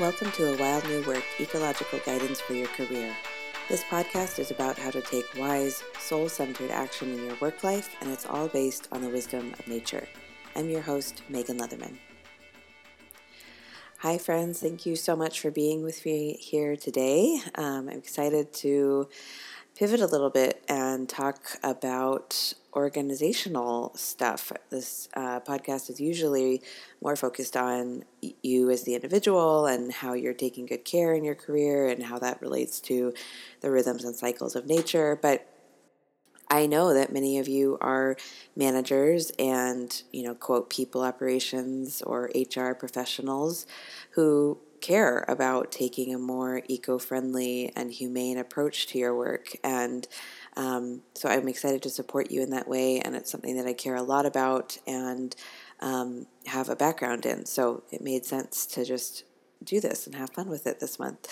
Welcome to A Wild New Work Ecological Guidance for Your Career. This podcast is about how to take wise, soul centered action in your work life, and it's all based on the wisdom of nature. I'm your host, Megan Leatherman. Hi, friends. Thank you so much for being with me here today. Um, I'm excited to pivot a little bit and talk about organizational stuff. This uh, podcast is usually more focused on you as the individual and how you're taking good care in your career and how that relates to the rhythms and cycles of nature. But I know that many of you are managers and, you know, quote, people operations or HR professionals who care about taking a more eco friendly and humane approach to your work. And um, so I'm excited to support you in that way. And it's something that I care a lot about and um, have a background in. So it made sense to just do this and have fun with it this month.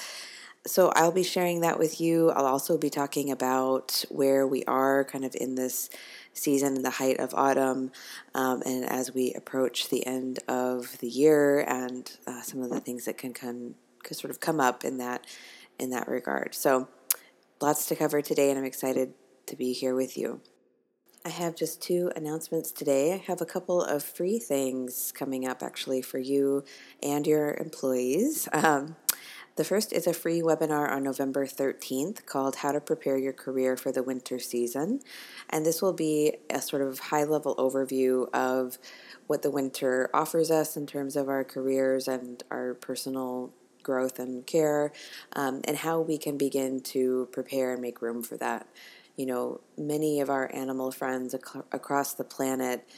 So I'll be sharing that with you. I'll also be talking about where we are kind of in this season the height of autumn um, and as we approach the end of the year and uh, some of the things that can come can sort of come up in that in that regard so lots to cover today and i'm excited to be here with you I have just two announcements today. I have a couple of free things coming up actually for you and your employees. Um, the first is a free webinar on November 13th called How to Prepare Your Career for the Winter Season. And this will be a sort of high level overview of what the winter offers us in terms of our careers and our personal growth and care, um, and how we can begin to prepare and make room for that. You know, many of our animal friends ac- across the planet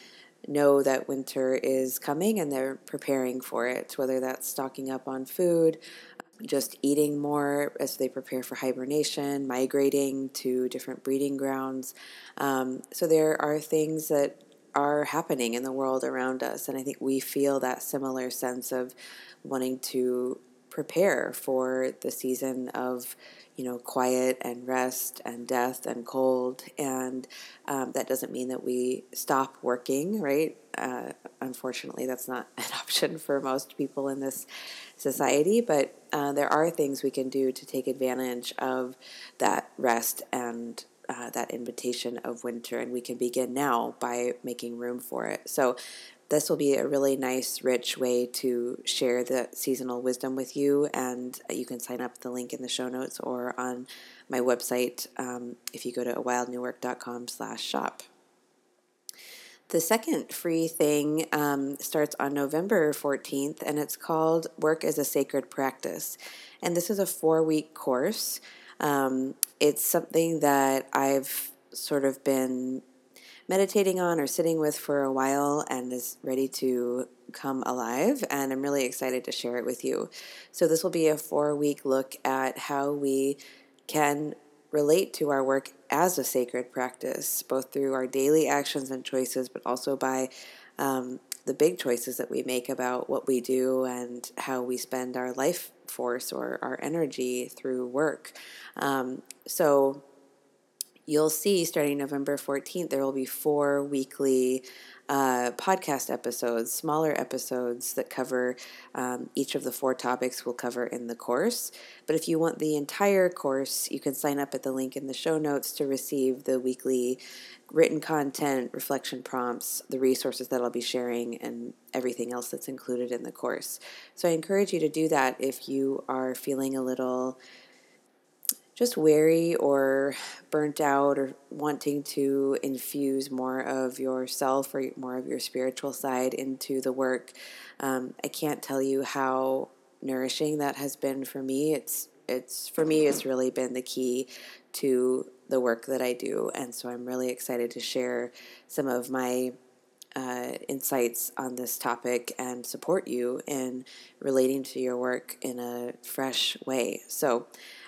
know that winter is coming and they're preparing for it, whether that's stocking up on food, just eating more as they prepare for hibernation, migrating to different breeding grounds. Um, so there are things that are happening in the world around us, and I think we feel that similar sense of wanting to prepare for the season of you know quiet and rest and death and cold. And um, that doesn't mean that we stop working right? Uh, unfortunately that's not an option for most people in this society. But uh, there are things we can do to take advantage of that rest and uh, that invitation of winter, and we can begin now by making room for it. So, this will be a really nice, rich way to share the seasonal wisdom with you. And you can sign up the link in the show notes or on my website um, if you go to awildnewwork.com slash shop. The second free thing um, starts on November 14th, and it's called Work as a Sacred Practice. And this is a four week course. Um, it's something that I've sort of been meditating on or sitting with for a while and is ready to come alive. And I'm really excited to share it with you. So, this will be a four week look at how we can relate to our work as a sacred practice, both through our daily actions and choices, but also by um, the big choices that we make about what we do and how we spend our life force or our energy through work. Um, so, you'll see starting November 14th, there will be four weekly uh, podcast episodes, smaller episodes that cover um, each of the four topics we'll cover in the course. But if you want the entire course, you can sign up at the link in the show notes to receive the weekly written content, reflection prompts, the resources that I'll be sharing, and everything else that's included in the course. So I encourage you to do that if you are feeling a little just weary or burnt out or wanting to infuse more of yourself or more of your spiritual side into the work, um, I can't tell you how nourishing that has been for me. It's it's for me it's really been the key to the work that I do, and so I'm really excited to share some of my uh, insights on this topic and support you in relating to your work in a fresh way. So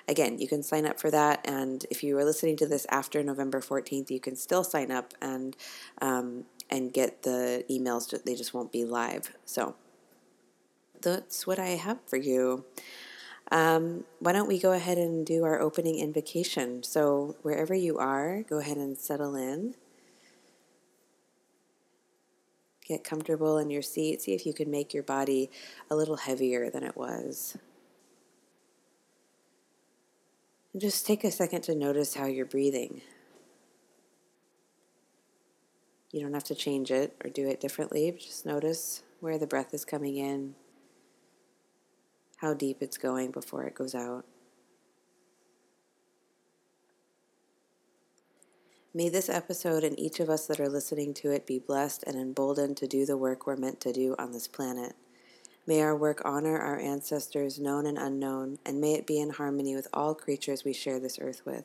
again, you can sign up for that. And if you are listening to this after November 14th, you can still sign up and, um, and get the emails. They just won't be live. So that's what I have for you. Um, why don't we go ahead and do our opening invocation? So, wherever you are, go ahead and settle in. Get comfortable in your seat. See if you can make your body a little heavier than it was. And just take a second to notice how you're breathing. You don't have to change it or do it differently. Just notice where the breath is coming in, how deep it's going before it goes out. May this episode and each of us that are listening to it be blessed and emboldened to do the work we're meant to do on this planet. May our work honor our ancestors, known and unknown, and may it be in harmony with all creatures we share this earth with.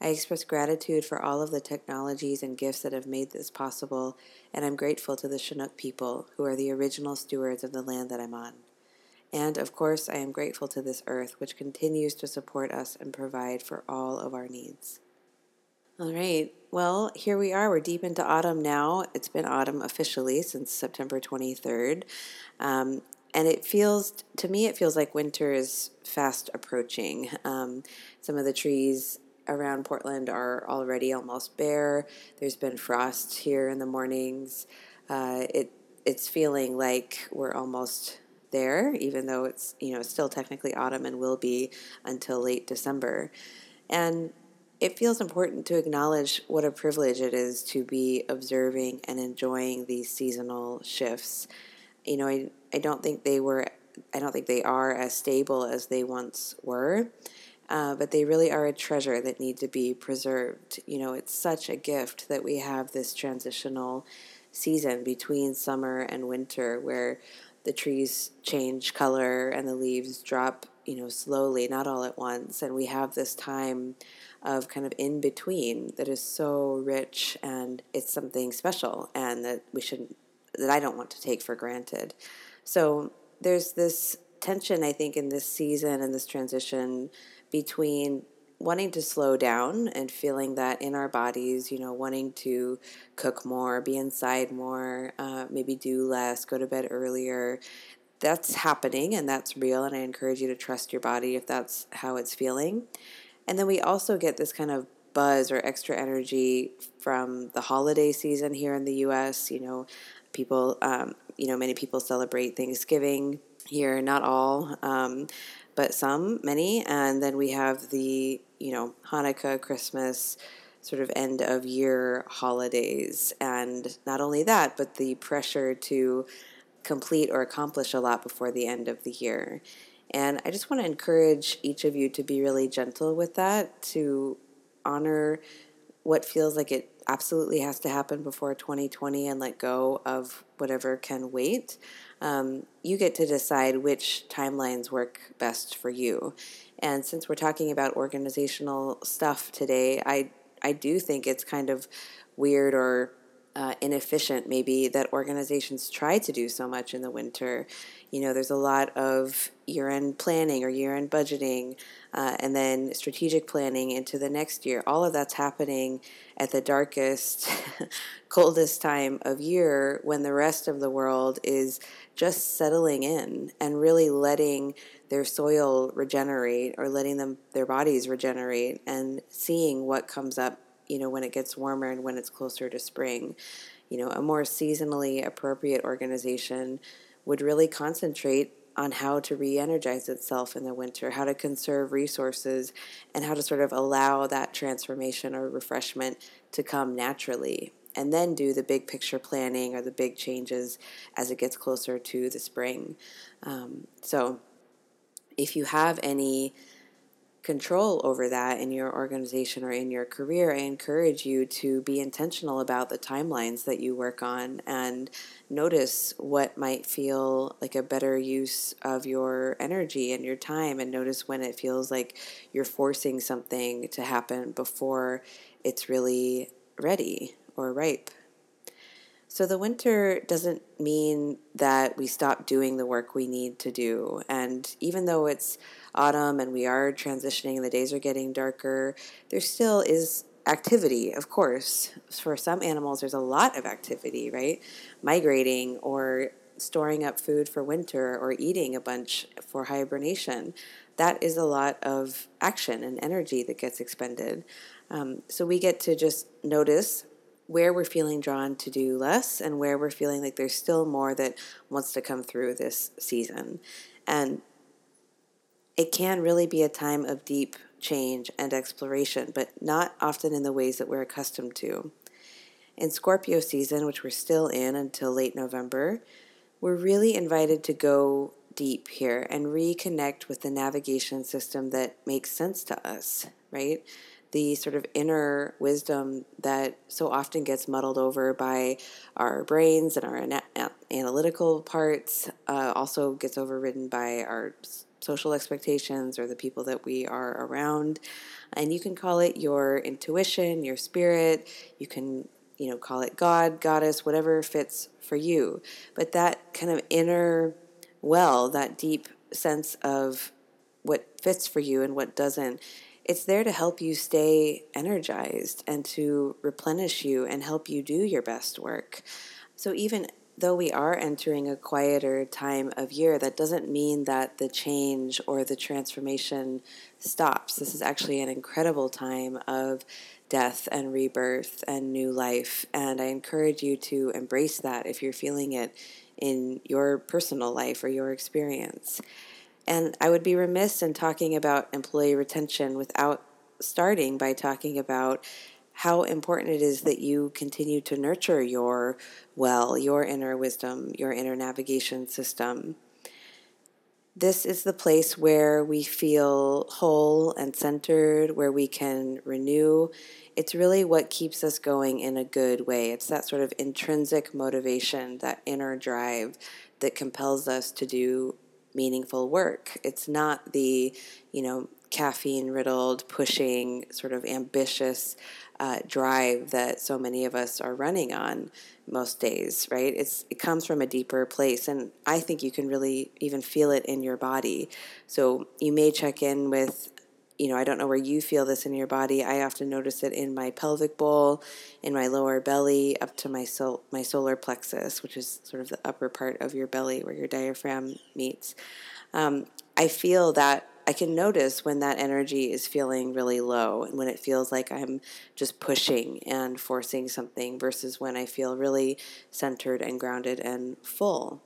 I express gratitude for all of the technologies and gifts that have made this possible, and I'm grateful to the Chinook people, who are the original stewards of the land that I'm on. And of course, I am grateful to this earth, which continues to support us and provide for all of our needs. All right. Well, here we are. We're deep into autumn now. It's been autumn officially since September 23rd. Um, and it feels, to me, it feels like winter is fast approaching. Um, some of the trees around Portland are already almost bare. There's been frost here in the mornings. Uh, it it's feeling like we're almost there, even though it's you know still technically autumn and will be until late December. And it feels important to acknowledge what a privilege it is to be observing and enjoying these seasonal shifts. You know, I, I don't think they were, I don't think they are as stable as they once were, uh, but they really are a treasure that need to be preserved. You know, it's such a gift that we have this transitional season between summer and winter where the trees change color and the leaves drop, you know, slowly, not all at once. And we have this time of kind of in between that is so rich and it's something special and that we shouldn't, that I don't want to take for granted. So there's this tension I think in this season and this transition between wanting to slow down and feeling that in our bodies, you know, wanting to cook more, be inside more, uh, maybe do less, go to bed earlier. That's happening and that's real, and I encourage you to trust your body if that's how it's feeling. And then we also get this kind of buzz or extra energy from the holiday season here in the US. You know, people, um, you know, many people celebrate Thanksgiving here, not all, um, but some, many. And then we have the, you know, Hanukkah, Christmas, sort of end of year holidays. And not only that, but the pressure to complete or accomplish a lot before the end of the year. And I just want to encourage each of you to be really gentle with that, to honor what feels like it absolutely has to happen before 2020 and let go of whatever can wait. Um, you get to decide which timelines work best for you. And since we're talking about organizational stuff today, I I do think it's kind of weird or uh, inefficient, maybe, that organizations try to do so much in the winter. You know, there's a lot of year end planning or year end budgeting, uh, and then strategic planning into the next year. All of that's happening at the darkest, coldest time of year when the rest of the world is just settling in and really letting their soil regenerate or letting them their bodies regenerate and seeing what comes up you know, when it gets warmer and when it's closer to spring. You know, a more seasonally appropriate organization would really concentrate on how to re energize itself in the winter, how to conserve resources, and how to sort of allow that transformation or refreshment to come naturally. And then do the big picture planning or the big changes as it gets closer to the spring. Um, so, if you have any control over that in your organization or in your career, I encourage you to be intentional about the timelines that you work on and notice what might feel like a better use of your energy and your time, and notice when it feels like you're forcing something to happen before it's really ready or ripe. So the winter doesn't mean that we stop doing the work we need to do. And even though it's autumn and we are transitioning, and the days are getting darker, there still is activity, of course. For some animals, there's a lot of activity, right? Migrating or storing up food for winter or eating a bunch for hibernation. That is a lot of action and energy that gets expended. Um, so we get to just notice where we're feeling drawn to do less and where we're feeling like there's still more that wants to come through this season. And it can really be a time of deep change and exploration, but not often in the ways that we're accustomed to. In Scorpio season, which we're still in until late November, we're really invited to go deep here and reconnect with the navigation system that makes sense to us, right? The sort of inner wisdom that so often gets muddled over by our brains and our ana- analytical parts, uh, also gets overridden by our social expectations or the people that we are around. And you can call it your intuition, your spirit. You can, you know, call it God, goddess, whatever fits for you. But that kind of inner well, that deep sense of what fits for you and what doesn't, it's there to help you stay energized and to replenish you and help you do your best work. So even though we are entering a quieter time of year, that doesn't mean that the change or the transformation stops. This is actually an incredible time of death and rebirth and new life. And I encourage you to embrace that if you're feeling it in your personal life or your experience. And I would be remiss in talking about employee retention without starting by talking about how important it is that you continue to nurture your well, your inner wisdom, your inner navigation system. This is the place where we feel whole and centered, where we can renew. It's really what keeps us going in a good way. It's that sort of intrinsic motivation, that inner drive that compels us to do meaningful work. It's not the, you know, caffeine riddled, pushing, sort of ambitious uh, drive that so many of us are running on most days, right? It's it comes from a deeper place, and I think you can really even feel it in your body. So you may check in with, you know, I don't know where you feel this in your body. I often notice it in my pelvic bowl, in my lower belly, up to my sol- my solar plexus, which is sort of the upper part of your belly where your diaphragm meets. Um, I feel that I can notice when that energy is feeling really low and when it feels like I'm just pushing and forcing something versus when I feel really centered and grounded and full.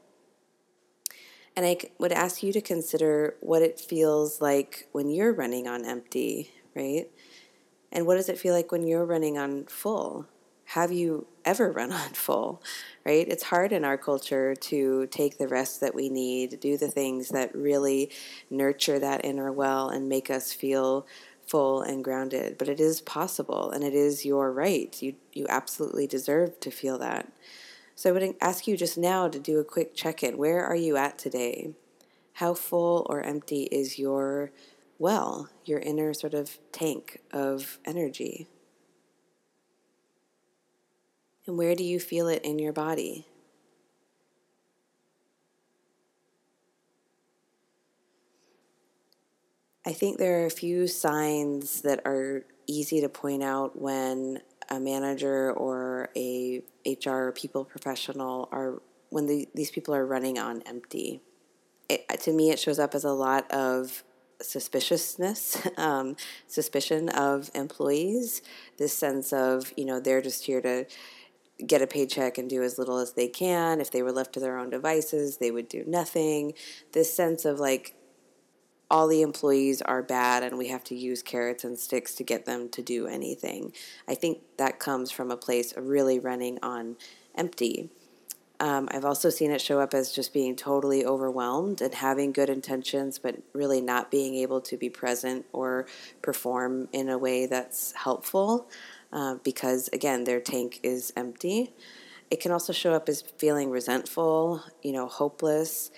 And I would ask you to consider what it feels like when you're running on empty, right? And what does it feel like when you're running on full? Have you ever run on full? right? It's hard in our culture to take the rest that we need, do the things that really nurture that inner well and make us feel full and grounded. But it is possible and it is your right. You you absolutely deserve to feel that. So I would ask you just now to do a quick check-in. Where are you at today? How full or empty is your well, your inner sort of tank of energy? And where do you feel it in your body? I think there are a few signs that are easy to point out when a manager or a HR people professional are when the, these people are running on empty. It, to me, it shows up as a lot of suspiciousness, um, suspicion of employees. This sense of you know they're just here to get a paycheck and do as little as they can. If they were left to their own devices, they would do nothing. This sense of like all the employees are bad and we have to use carrots and sticks to get them to do anything. I think that comes from a place of really running on empty. Um, I've also seen it show up as just being totally overwhelmed and having good intentions, but really not being able to be present or perform in a way that's helpful uh, because, again, their tank is empty. It can also show up as feeling resentful, you know, hopeless,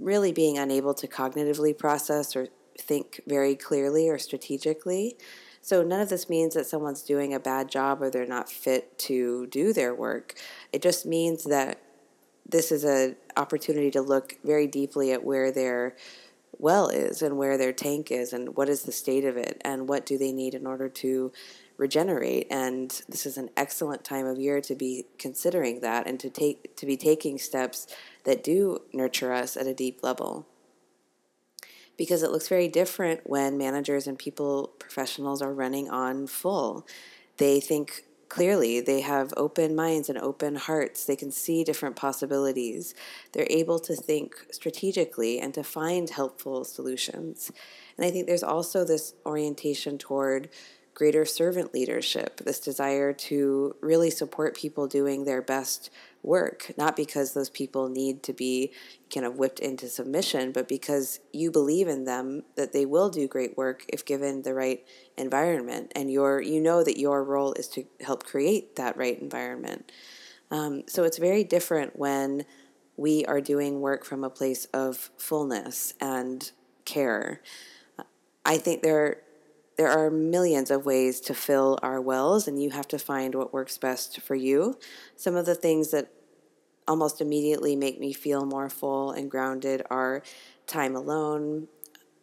really being unable to cognitively process or think very clearly or strategically. So, none of this means that someone's doing a bad job or they're not fit to do their work. It just means that this is an opportunity to look very deeply at where their well is and where their tank is and what is the state of it and what do they need in order to regenerate and this is an excellent time of year to be considering that and to take to be taking steps that do nurture us at a deep level because it looks very different when managers and people professionals are running on full they think clearly. They have open minds and open hearts. They can see different possibilities. They're able to think strategically and to find helpful solutions. And I think there's also this orientation toward greater servant leadership, this desire to really support people doing their best work, not because those people need to be kind of whipped into submission, but because you believe in them that they will do great work if given the right environment, and your you know that your role is to help create that right environment. Um, so it's very different when we are doing work from a place of fullness and care. I think there there are millions of ways to fill our wells, and you have to find what works best for you. Some of the things that almost immediately make me feel more full and grounded are time alone,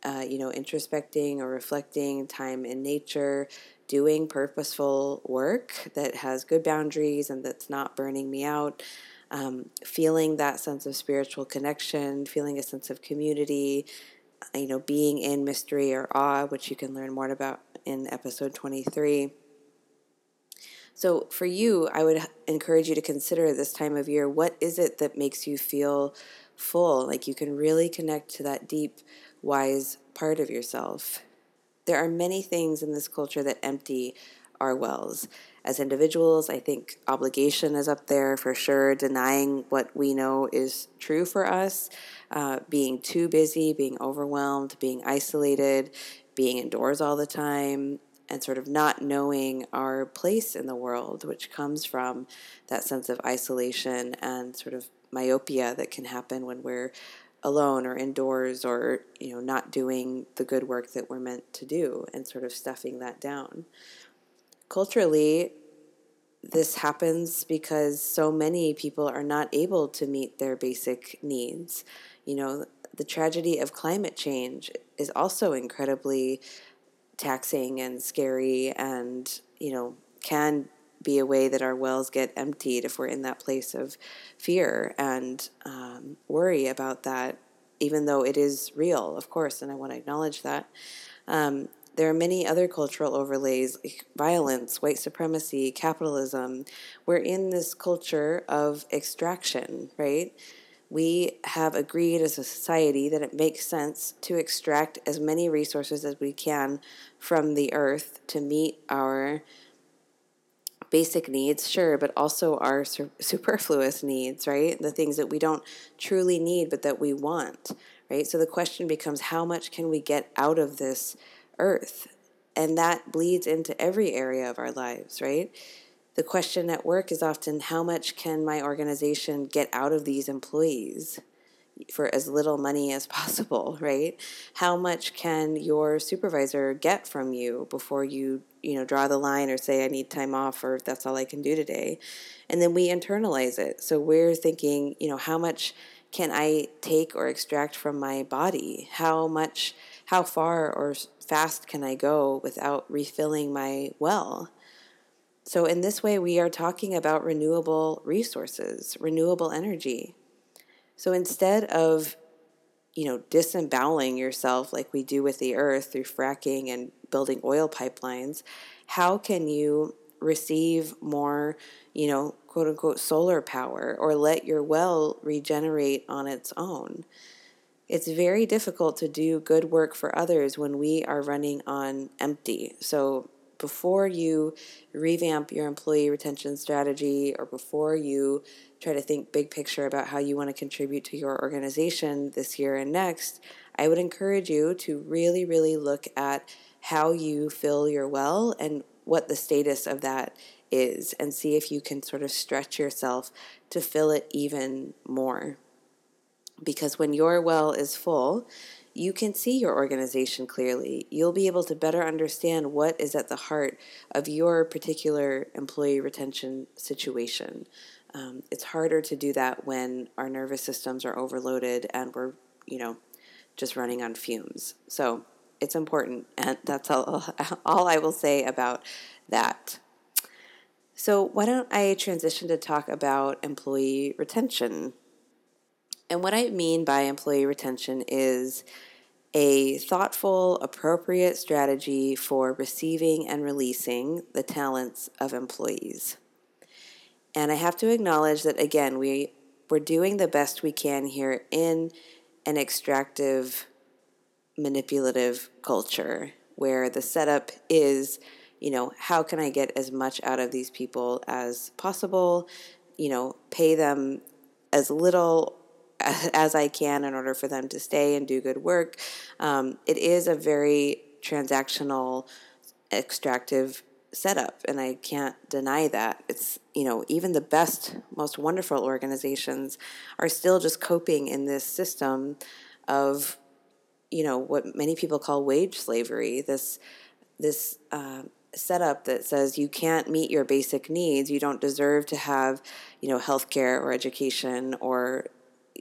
uh, you know, introspecting or reflecting, time in nature, doing purposeful work that has good boundaries and that's not burning me out. Um, feeling that sense of spiritual connection, feeling a sense of community, you know, being in mystery or awe, which you can learn more about in episode 23. So, for you, I would encourage you to consider this time of year what is it that makes you feel full? Like you can really connect to that deep, wise part of yourself. There are many things in this culture that empty our wells. As individuals, I think obligation is up there for sure, denying what we know is true for us. Uh, being too busy, being overwhelmed, being isolated, being indoors all the time, and sort of not knowing our place in the world, which comes from that sense of isolation and sort of myopia that can happen when we're alone or indoors or you know not doing the good work that we're meant to do and sort of stuffing that down culturally this happens because so many people are not able to meet their basic needs you know, the tragedy of climate change is also incredibly taxing and scary and, you know, can be a way that our wells get emptied if we're in that place of fear and um, worry about that, even though it is real, of course, and I want to acknowledge that. Um, there are many other cultural overlays like violence, white supremacy, capitalism. We're in this culture of extraction, right? we have agreed as a society that it makes sense to extract as many resources as we can from the earth to meet our basic needs, sure, but also our superfluous needs, right? The things that we don't truly need but that we want, right? So the question becomes how much can we get out of this earth? And that bleeds into every area of our lives, right? The question at work is often how much can my organization get out of these employees for as little money as possible, right? How much can your supervisor get from you before you, you know, draw the line or say I need time off or that's all I can do today? And then we internalize it. So we're thinking, you know, how much can I take or extract from my body? How much how far or fast can I go without refilling my well? So, in this way, we are talking about renewable resources, renewable energy. So, instead of you know, disemboweling yourself like we do with the earth through fracking and building oil pipelines, how can you receive more, you know, quote unquote solar power or let your well regenerate on its own? It's very difficult to do good work for others when we are running on empty. So, before you revamp your employee retention strategy or before you try to think big picture about how you want to contribute to your organization this year and next, I would encourage you to really, really look at how you fill your well and what the status of that is and see if you can sort of stretch yourself to fill it even more. Because when your well is full, you can see your organization clearly. You'll be able to better understand what is at the heart of your particular employee retention situation. Um, it's harder to do that when our nervous systems are overloaded and we're, you know, just running on fumes. So it's important, and that's all, all I will say about that. So, why don't I transition to talk about employee retention? And what I mean by employee retention is a thoughtful, appropriate strategy for receiving and releasing the talents of employees. And I have to acknowledge that again, we we're doing the best we can here in an extractive, manipulative culture where the setup is, you know, how can I get as much out of these people as possible? You know, pay them as little as I can in order for them to stay and do good work. Um, it is a very transactional, extractive setup, and I can't deny that. It's, you know, even the best, most wonderful organizations are still just coping in this system of, you know, what many people call wage slavery. This, this, uh, setup that says you can't meet your basic needs you don't deserve to have you know healthcare or education or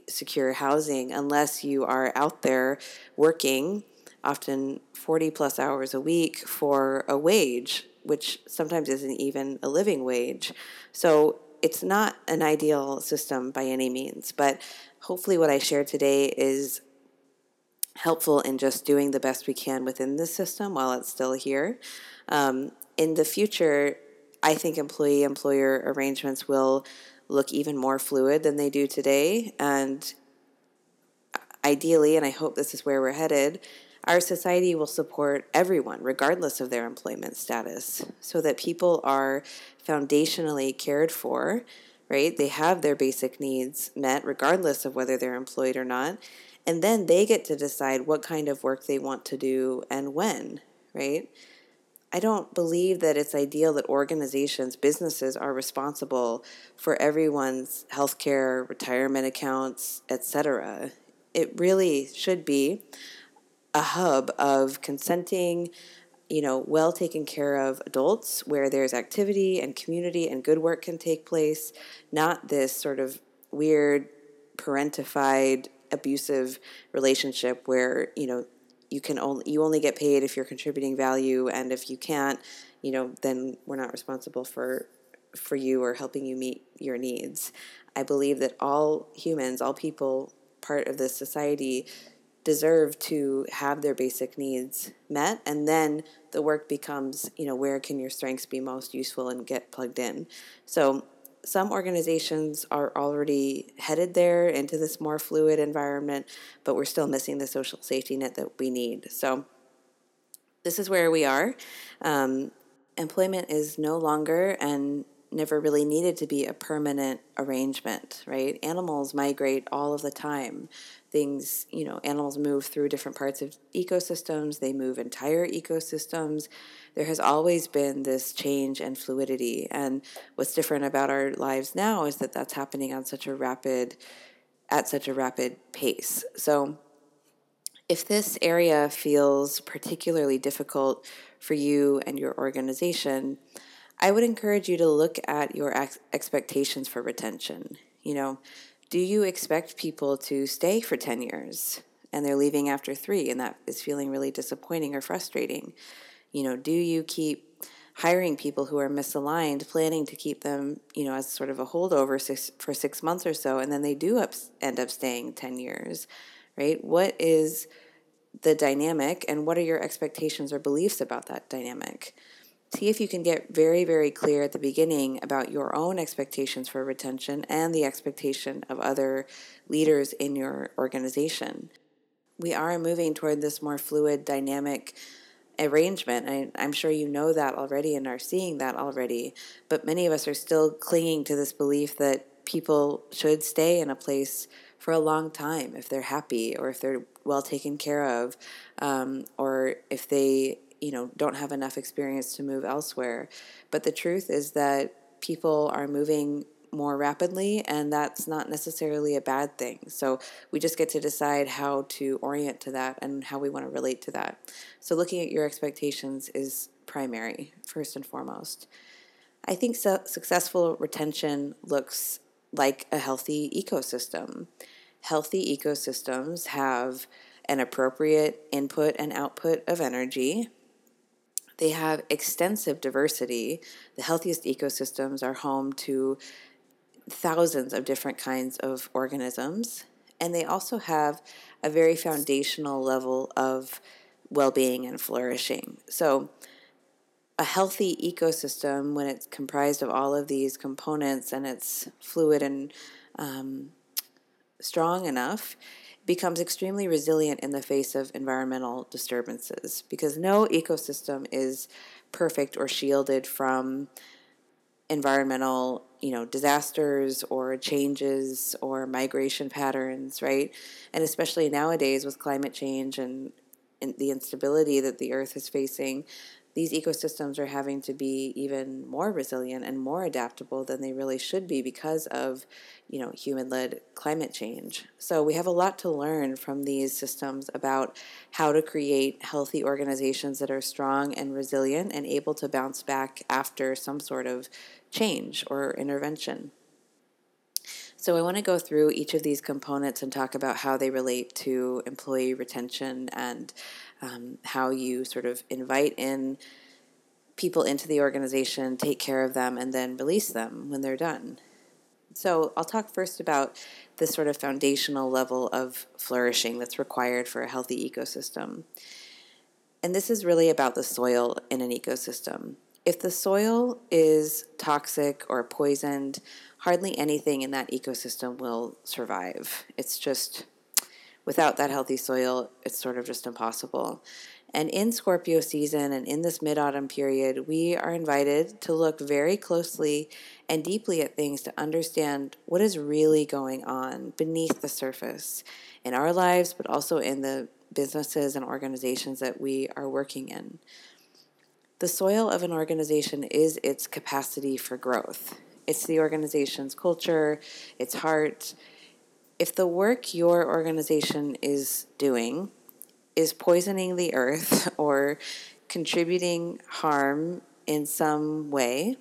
secure housing unless you are out there working often 40 plus hours a week for a wage, which sometimes isn't even a living wage. So it's not an ideal system by any means, but hopefully, what I shared today is helpful in just doing the best we can within the system while it's still here. Um, in the future, I think employee employer arrangements will look even more fluid than they do today. And ideally, and I hope this is where we're headed, our society will support everyone, regardless of their employment status, so that people are foundationally cared for, right? They have their basic needs met, regardless of whether they're employed or not. And then they get to decide what kind of work they want to do and when, right? I don't believe that it's ideal that organizations, businesses are responsible for everyone's healthcare, retirement accounts, etc. It really should be a hub of consenting, you know, well taken care of adults where there's activity and community and good work can take place, not this sort of weird parentified abusive relationship where, you know, you can only you only get paid if you're contributing value and if you can't you know then we're not responsible for for you or helping you meet your needs. I believe that all humans all people part of this society deserve to have their basic needs met and then the work becomes you know where can your strengths be most useful and get plugged in. So some organizations are already headed there into this more fluid environment, but we're still missing the social safety net that we need. So, this is where we are. Um, employment is no longer and never really needed to be a permanent arrangement, right? Animals migrate all of the time. Things, you know, animals move through different parts of ecosystems, they move entire ecosystems. There has always been this change and fluidity. And what's different about our lives now is that that's happening on such a rapid at such a rapid pace. So if this area feels particularly difficult for you and your organization, I would encourage you to look at your ex- expectations for retention. You know, do you expect people to stay for 10 years and they're leaving after three and that is feeling really disappointing or frustrating? You know, do you keep hiring people who are misaligned, planning to keep them, you know, as sort of a holdover six, for six months or so, and then they do up, end up staying 10 years, right? What is the dynamic and what are your expectations or beliefs about that dynamic? see if you can get very, very clear at the beginning about your own expectations for retention and the expectation of other leaders in your organization. We are moving toward this more fluid, dynamic arrangement. I, I'm sure you know that already and are seeing that already, but many of us are still clinging to this belief that people should stay in a place for a long time if they're happy or if they're well taken care of um, or if they you know don't have enough experience to move elsewhere but the truth is that people are moving more rapidly and that's not necessarily a bad thing. So we just get to decide how to orient to that and how we want to relate to that. So looking at your expectations is primary first and foremost. I think so successful retention looks like a healthy ecosystem. Healthy ecosystems have an appropriate input and output of energy. They have extensive diversity. The healthiest ecosystems are home to thousands of different kinds of organisms, And they also have a very foundational level of well being and flourishing. So, a healthy ecosystem, when it's comprised of all of these components and it's fluid and um, strong enough, becomes extremely resilient in the face of environmental disturbances because no ecosystem is perfect or shielded from environmental you know disasters or changes or migration patterns right? And especially nowadays with climate change and, and the instability that the earth is facing these ecosystems are having to be even more resilient and more adaptable than they really should be because of, you know, human-led climate change. So we have a lot to learn from these systems about how to create healthy organizations that are strong and resilient and able to bounce back after some sort of change or intervention. So, I want to go through each of these components and talk about how they relate to employee retention and um, how you sort of invite in people into the organization, take care of them, and then release them when they're done. So, I'll talk first about the sort of foundational level of flourishing that's required for a healthy ecosystem. And this is really about the soil in an ecosystem. If the soil is toxic or poisoned, hardly anything in that ecosystem will survive. It's just without that healthy soil, it's sort of just impossible. And in Scorpio season and in this mid autumn period, we are invited to look very closely and deeply at things to understand what is really going on beneath the surface in our lives, but also in the businesses and organizations that we are working in. The soil of an organization is its capacity for growth. It's the organization's culture, its heart, if the work your organization is doing is poisoning the earth or contributing harm in some way,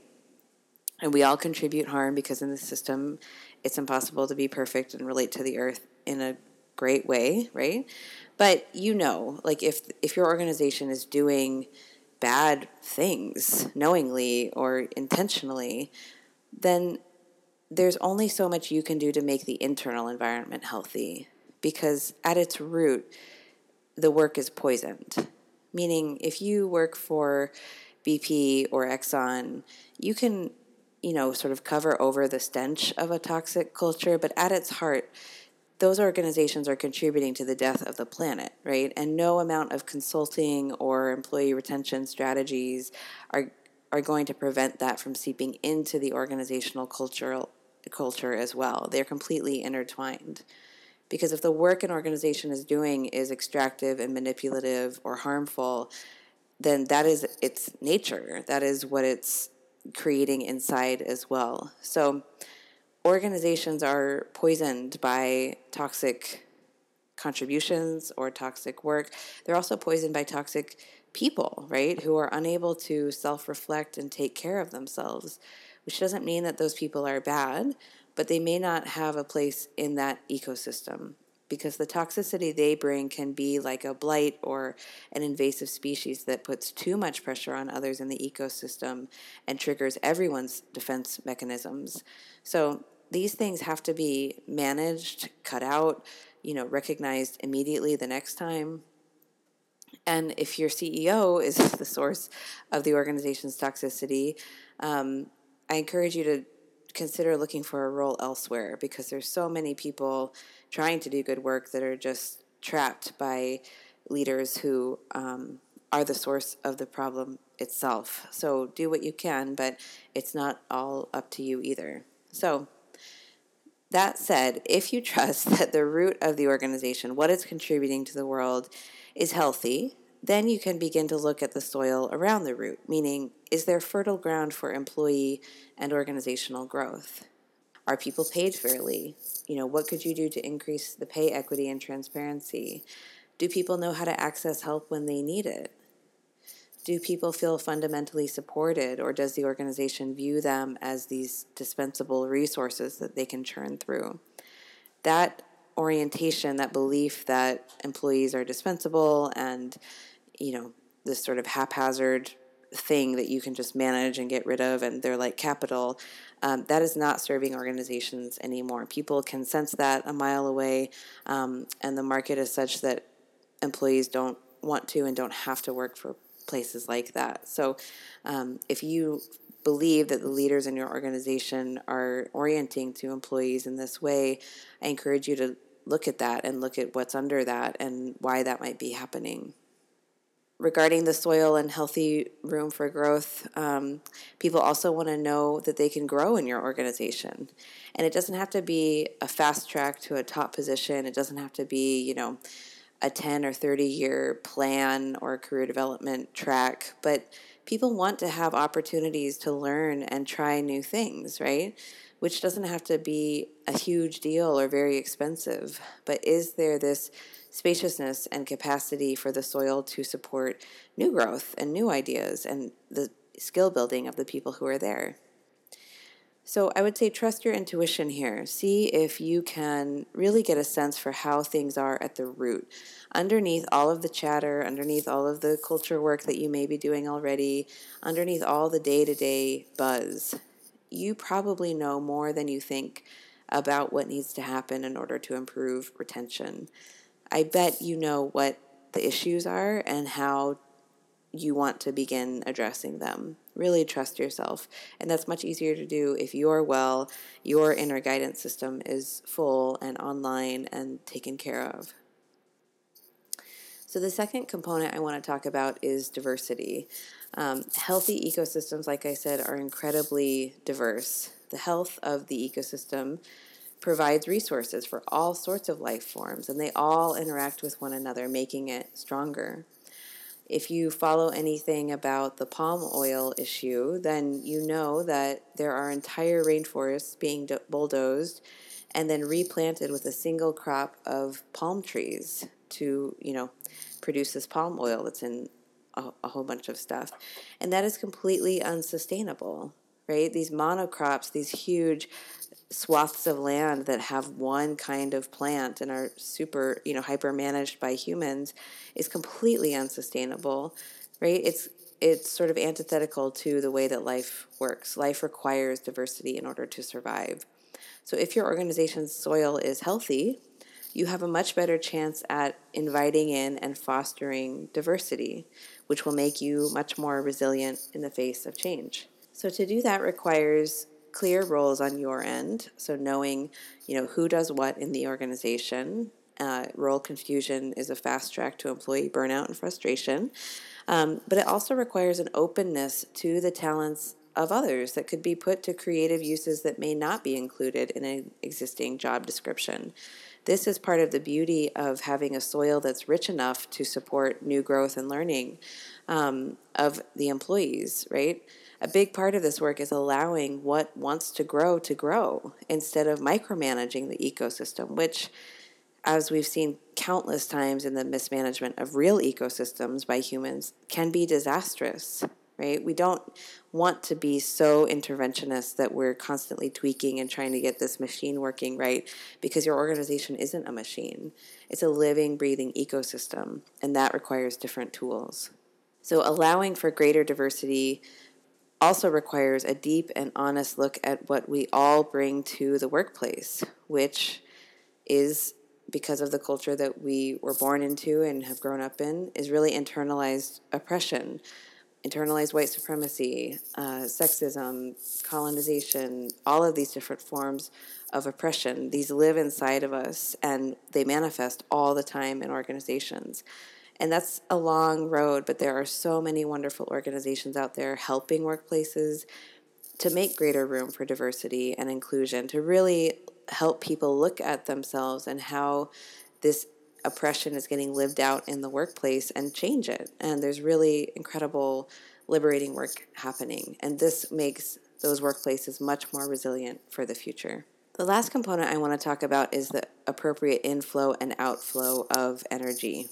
and we all contribute harm because in the system it's impossible to be perfect and relate to the earth in a great way, right? But you know, like if if your organization is doing bad things knowingly or intentionally, then there's only so much you can do to make the internal environment healthy because at its root, the work is poisoned. Meaning, if you work for BP or Exxon, you can, you know, sort of cover over the stench of a toxic culture, but at its heart, those organizations are contributing to the death of the planet, right? And no amount of consulting or employee retention strategies are are going to prevent that from seeping into the organizational cultural culture as well. They're completely intertwined. Because if the work an organization is doing is extractive and manipulative or harmful, then that is its nature. That is what it's creating inside as well. So organizations are poisoned by toxic contributions or toxic work. They're also poisoned by toxic people, right, who are unable to self reflect and take care of themselves which doesn't mean that those people are bad, but they may not have a place in that ecosystem because the toxicity they bring can be like a blight or an invasive species that puts too much pressure on others in the ecosystem and triggers everyone's defense mechanisms. So these things have to be managed, cut out, you know, recognized immediately the next time. And if your CEO is the source of the organization's toxicity, um, I encourage you to consider looking for a role elsewhere because there's so many people trying to do good work that are just trapped by leaders who um, are the source of the problem itself. So do what you can, but it's not all up to you either. So, that said, if you trust that the root of the organization, what it's contributing to the world, is healthy, then you can begin to look at the soil around the root, meaning, is there fertile ground for employee and organizational growth? Are people paid fairly? You know, what could you do to increase the pay equity and transparency? Do people know how to access help when they need it? Do people feel fundamentally supported, or does the organization view them as these dispensable resources that they can churn through? That orientation, that belief that employees are dispensable and, you know, this sort of haphazard thing that you can just manage and get rid of, and they're like capital. Um, that is not serving organizations anymore. People can sense that a mile away, um, and the market is such that employees don't want to and don't have to work for places like that. So, um, if you believe that the leaders in your organization are orienting to employees in this way, I encourage you to look at that and look at what's under that and why that might be happening regarding the soil and healthy room for growth, um, people also want to know that they can grow in your organization. And it doesn't have to be a fast track to a top position. It doesn't have to be, you know, a 10 or 30 year plan or career development track, but people want to have opportunities to learn and try new things, right? Which doesn't have to be a huge deal or very expensive. But is there this spaciousness and capacity for the soil to support new growth and new ideas and the skill building of the people who are there. So I would say trust your intuition here. See if you can really get a sense for how things are at the root. Underneath all of the chatter, underneath all of the culture work that you may be doing already, underneath all the day to day buzz, you probably know more than you think about what needs to happen in order to improve retention. I bet you know what the issues are and how you want to begin addressing them. Really trust yourself. And that's much easier to do if you're well, your inner guidance system is full and online and taken care of. So, the second component I want to talk about is diversity. Um, healthy ecosystems, like I said, are incredibly diverse. The health of the ecosystem provides resources for all sorts of life forms, and they all interact with one another, making it stronger. If you follow anything about the palm oil issue, then you know that there are entire rainforests being bulldozed and then replanted with a single crop of palm trees to, you know, produce this palm oil that's in a, a whole bunch of stuff. And that is completely unsustainable, right? These monocrops, these huge swaths of land that have one kind of plant and are super, you know, hyper managed by humans is completely unsustainable, right? It's it's sort of antithetical to the way that life works. Life requires diversity in order to survive. So if your organization's soil is healthy, you have a much better chance at inviting in and fostering diversity, which will make you much more resilient in the face of change. So to do that requires clear roles on your end. So knowing, you know, who does what in the organization. Uh, role confusion is a fast track to employee burnout and frustration. Um, but it also requires an openness to the talents of others that could be put to creative uses that may not be included in an existing job description. This is part of the beauty of having a soil that's rich enough to support new growth and learning um, of the employees, right? A big part of this work is allowing what wants to grow to grow instead of micromanaging the ecosystem, which, as we've seen countless times in the mismanagement of real ecosystems by humans, can be disastrous. Right? We don't want to be so interventionist that we're constantly tweaking and trying to get this machine working right because your organization isn't a machine. It's a living, breathing ecosystem, and that requires different tools. So, allowing for greater diversity also requires a deep and honest look at what we all bring to the workplace, which is because of the culture that we were born into and have grown up in, is really internalized oppression, internalized white supremacy, uh, sexism, colonization, all of these different forms of oppression. These live inside of us and they manifest all the time in organizations. And that's a long road, but there are so many wonderful organizations out there helping workplaces to make greater room for diversity and inclusion, to really help people look at themselves and how this oppression is getting lived out in the workplace and change it. And there's really incredible liberating work happening. And this makes those workplaces much more resilient for the future. The last component I want to talk about is the appropriate inflow and outflow of energy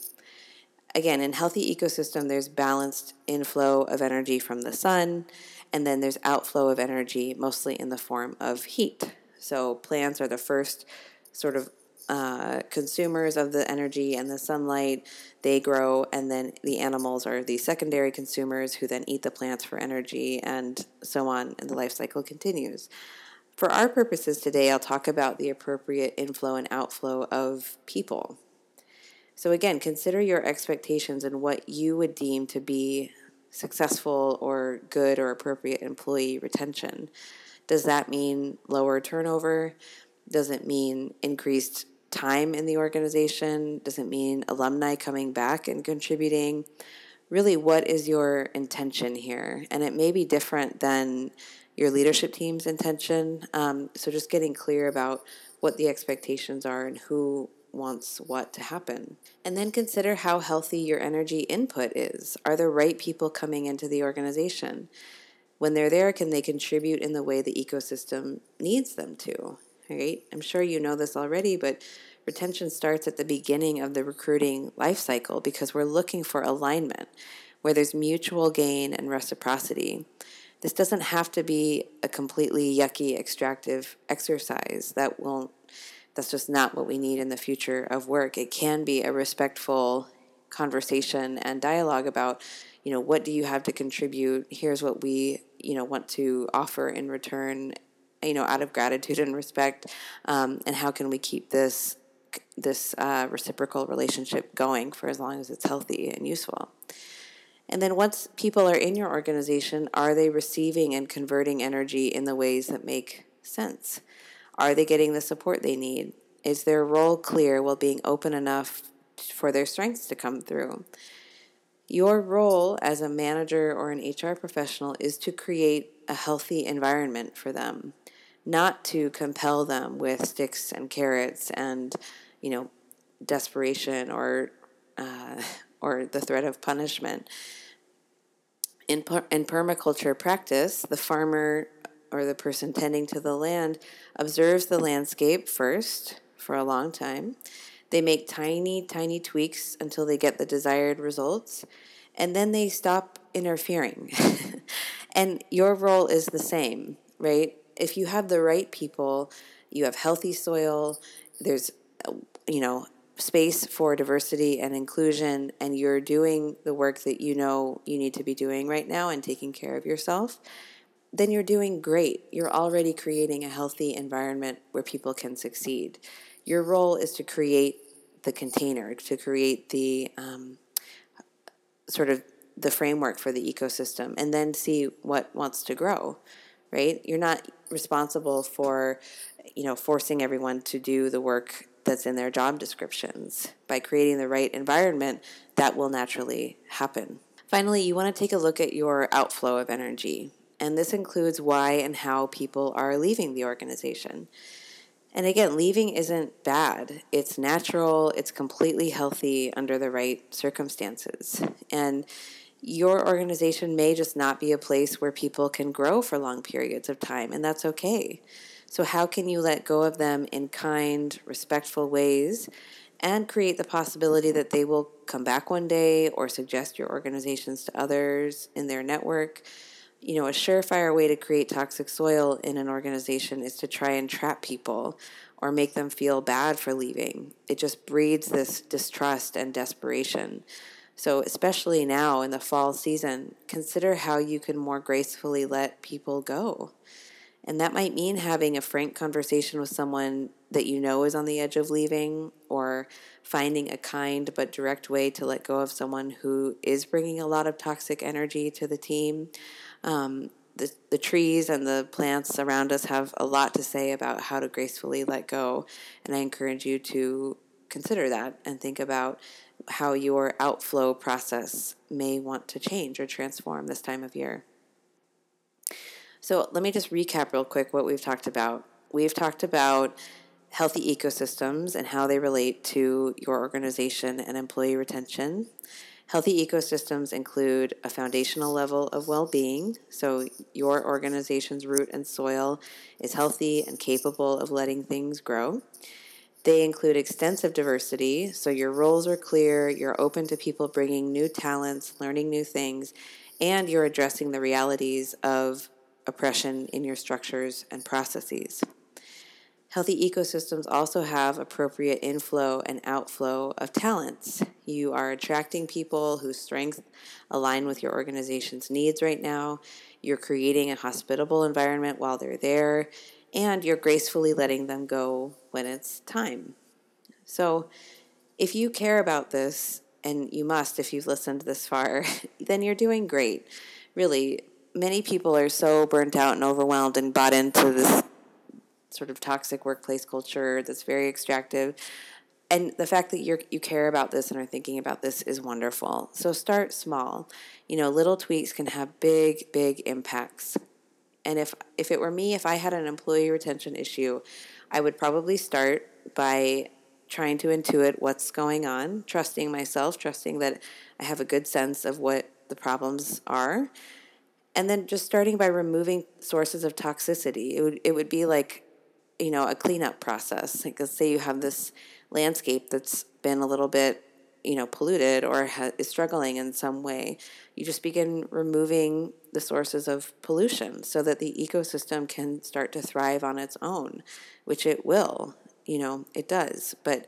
again, in healthy ecosystem, there's balanced inflow of energy from the sun, and then there's outflow of energy, mostly in the form of heat. So plants are the first sort of uh, consumers of the energy and the sunlight. They grow, and then the animals are the secondary consumers who then eat the plants for energy, and so on, and the life cycle continues. For our purposes today, I'll talk about the appropriate inflow and outflow of people. So, again, consider your expectations and what you would deem to be successful or good or appropriate employee retention. Does that mean lower turnover? Does it mean increased time in the organization? Does it mean alumni coming back and contributing? Really, what is your intention here? And it may be different than your leadership team's intention. Um, so, just getting clear about what the expectations are and who wants what to happen. And then consider how healthy your energy input is. Are the right people coming into the organization? When they're there, can they contribute in the way the ecosystem needs them to? Right? I'm sure you know this already, but retention starts at the beginning of the recruiting life cycle because we're looking for alignment where there's mutual gain and reciprocity. This doesn't have to be a completely yucky extractive exercise that won't that's just not what we need in the future of work. It can be a respectful conversation and dialogue about, you know, what do you have to contribute? Here's what we, you know, want to offer in return, you know, out of gratitude and respect, um, and how can we keep this this uh, reciprocal relationship going for as long as it's healthy and useful. And then once people are in your organization, are they receiving and converting energy in the ways that make sense? Are they getting the support they need? Is their role clear while being open enough for their strengths to come through? Your role as a manager or an HR professional is to create a healthy environment for them, not to compel them with sticks and carrots and, you know, desperation or uh, or the threat of punishment. In, in permaculture practice, the farmer or the person tending to the land observes the landscape first for a long time. They make tiny, tiny tweaks until they get the desired results, and then they stop interfering. and your role is the same, right? If you have the right people, you have healthy soil, there's, you know, space for diversity and inclusion, and you're doing the work that you know you need to be doing right now and taking care of yourself then you're doing great. You're already creating a healthy environment where people can succeed. Your role is to create the container, to create the um, sort of the framework for the ecosystem, and then see what wants to grow. Right? You're not responsible for, you know, forcing everyone to do the work that's in their job descriptions. By creating the right environment, that will naturally happen. Finally, you want to take a look at your outflow of energy and this includes why and how people are leaving the organization. And again, leaving isn't bad. It's natural, it's completely healthy under the right circumstances. And your organization may just not be a place where people can grow for long periods of time, and that's okay. So, how can you let go of them in kind, respectful ways and create the possibility that they will come back one day or suggest your organizations to others in their network? You know, a surefire way to create toxic soil in an organization is to try and trap people or make them feel bad for leaving. It just breeds this distrust and desperation. So, especially now in the fall season, consider how you can more gracefully let people go. And that might mean having a frank conversation with someone that you know is on the edge of leaving, or finding a kind but direct way to let go of someone who is bringing a lot of toxic energy to the team. Um, the, the trees and the plants around us have a lot to say about how to gracefully let go. And I encourage you to consider that and think about how your outflow process may want to change or transform this time of year. So, let me just recap real quick what we've talked about. We've talked about healthy ecosystems and how they relate to your organization and employee retention. Healthy ecosystems include a foundational level of well being, so your organization's root and soil is healthy and capable of letting things grow. They include extensive diversity, so your roles are clear, you're open to people bringing new talents, learning new things, and you're addressing the realities of oppression in your structures and processes. Healthy ecosystems also have appropriate inflow and outflow of talents. You are attracting people whose strengths align with your organization's needs right now. You're creating a hospitable environment while they're there, and you're gracefully letting them go when it's time. So, if you care about this, and you must if you've listened this far, then you're doing great. Really, many people are so burnt out and overwhelmed and bought into this sort of toxic workplace culture that's very extractive. And the fact that you you care about this and are thinking about this is wonderful. So start small. You know, little tweaks can have big, big impacts. And if if it were me, if I had an employee retention issue, I would probably start by trying to intuit what's going on, trusting myself, trusting that I have a good sense of what the problems are. And then just starting by removing sources of toxicity. It would it would be like you know, a cleanup process. Like, let's say you have this landscape that's been a little bit, you know, polluted or ha- is struggling in some way. You just begin removing the sources of pollution so that the ecosystem can start to thrive on its own, which it will. You know, it does. But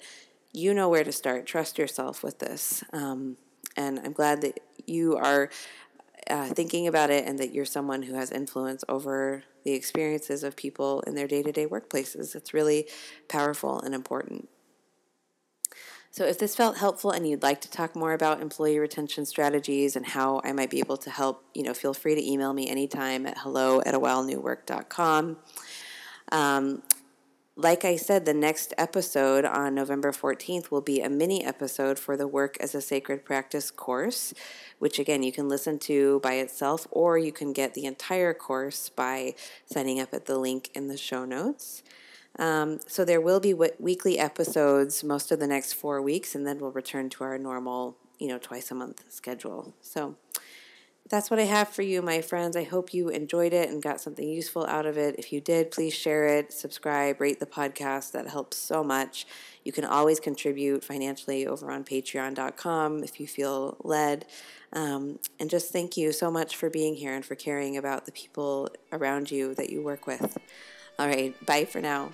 you know where to start. Trust yourself with this. Um, and I'm glad that you are uh, thinking about it and that you're someone who has influence over the experiences of people in their day to day workplaces. It's really powerful and important. So, if this felt helpful and you'd like to talk more about employee retention strategies and how I might be able to help, you know, feel free to email me anytime at hello at a wildnewwork.com. Um, like I said, the next episode on November 14th will be a mini episode for the Work as a Sacred Practice course, which again you can listen to by itself or you can get the entire course by signing up at the link in the show notes. Um, so there will be w- weekly episodes most of the next four weeks, and then we'll return to our normal, you know, twice a month schedule. So that's what I have for you, my friends. I hope you enjoyed it and got something useful out of it. If you did, please share it, subscribe, rate the podcast. That helps so much. You can always contribute financially over on patreon.com if you feel led. Um, and just thank you so much for being here and for caring about the people around you that you work with. All right, bye for now.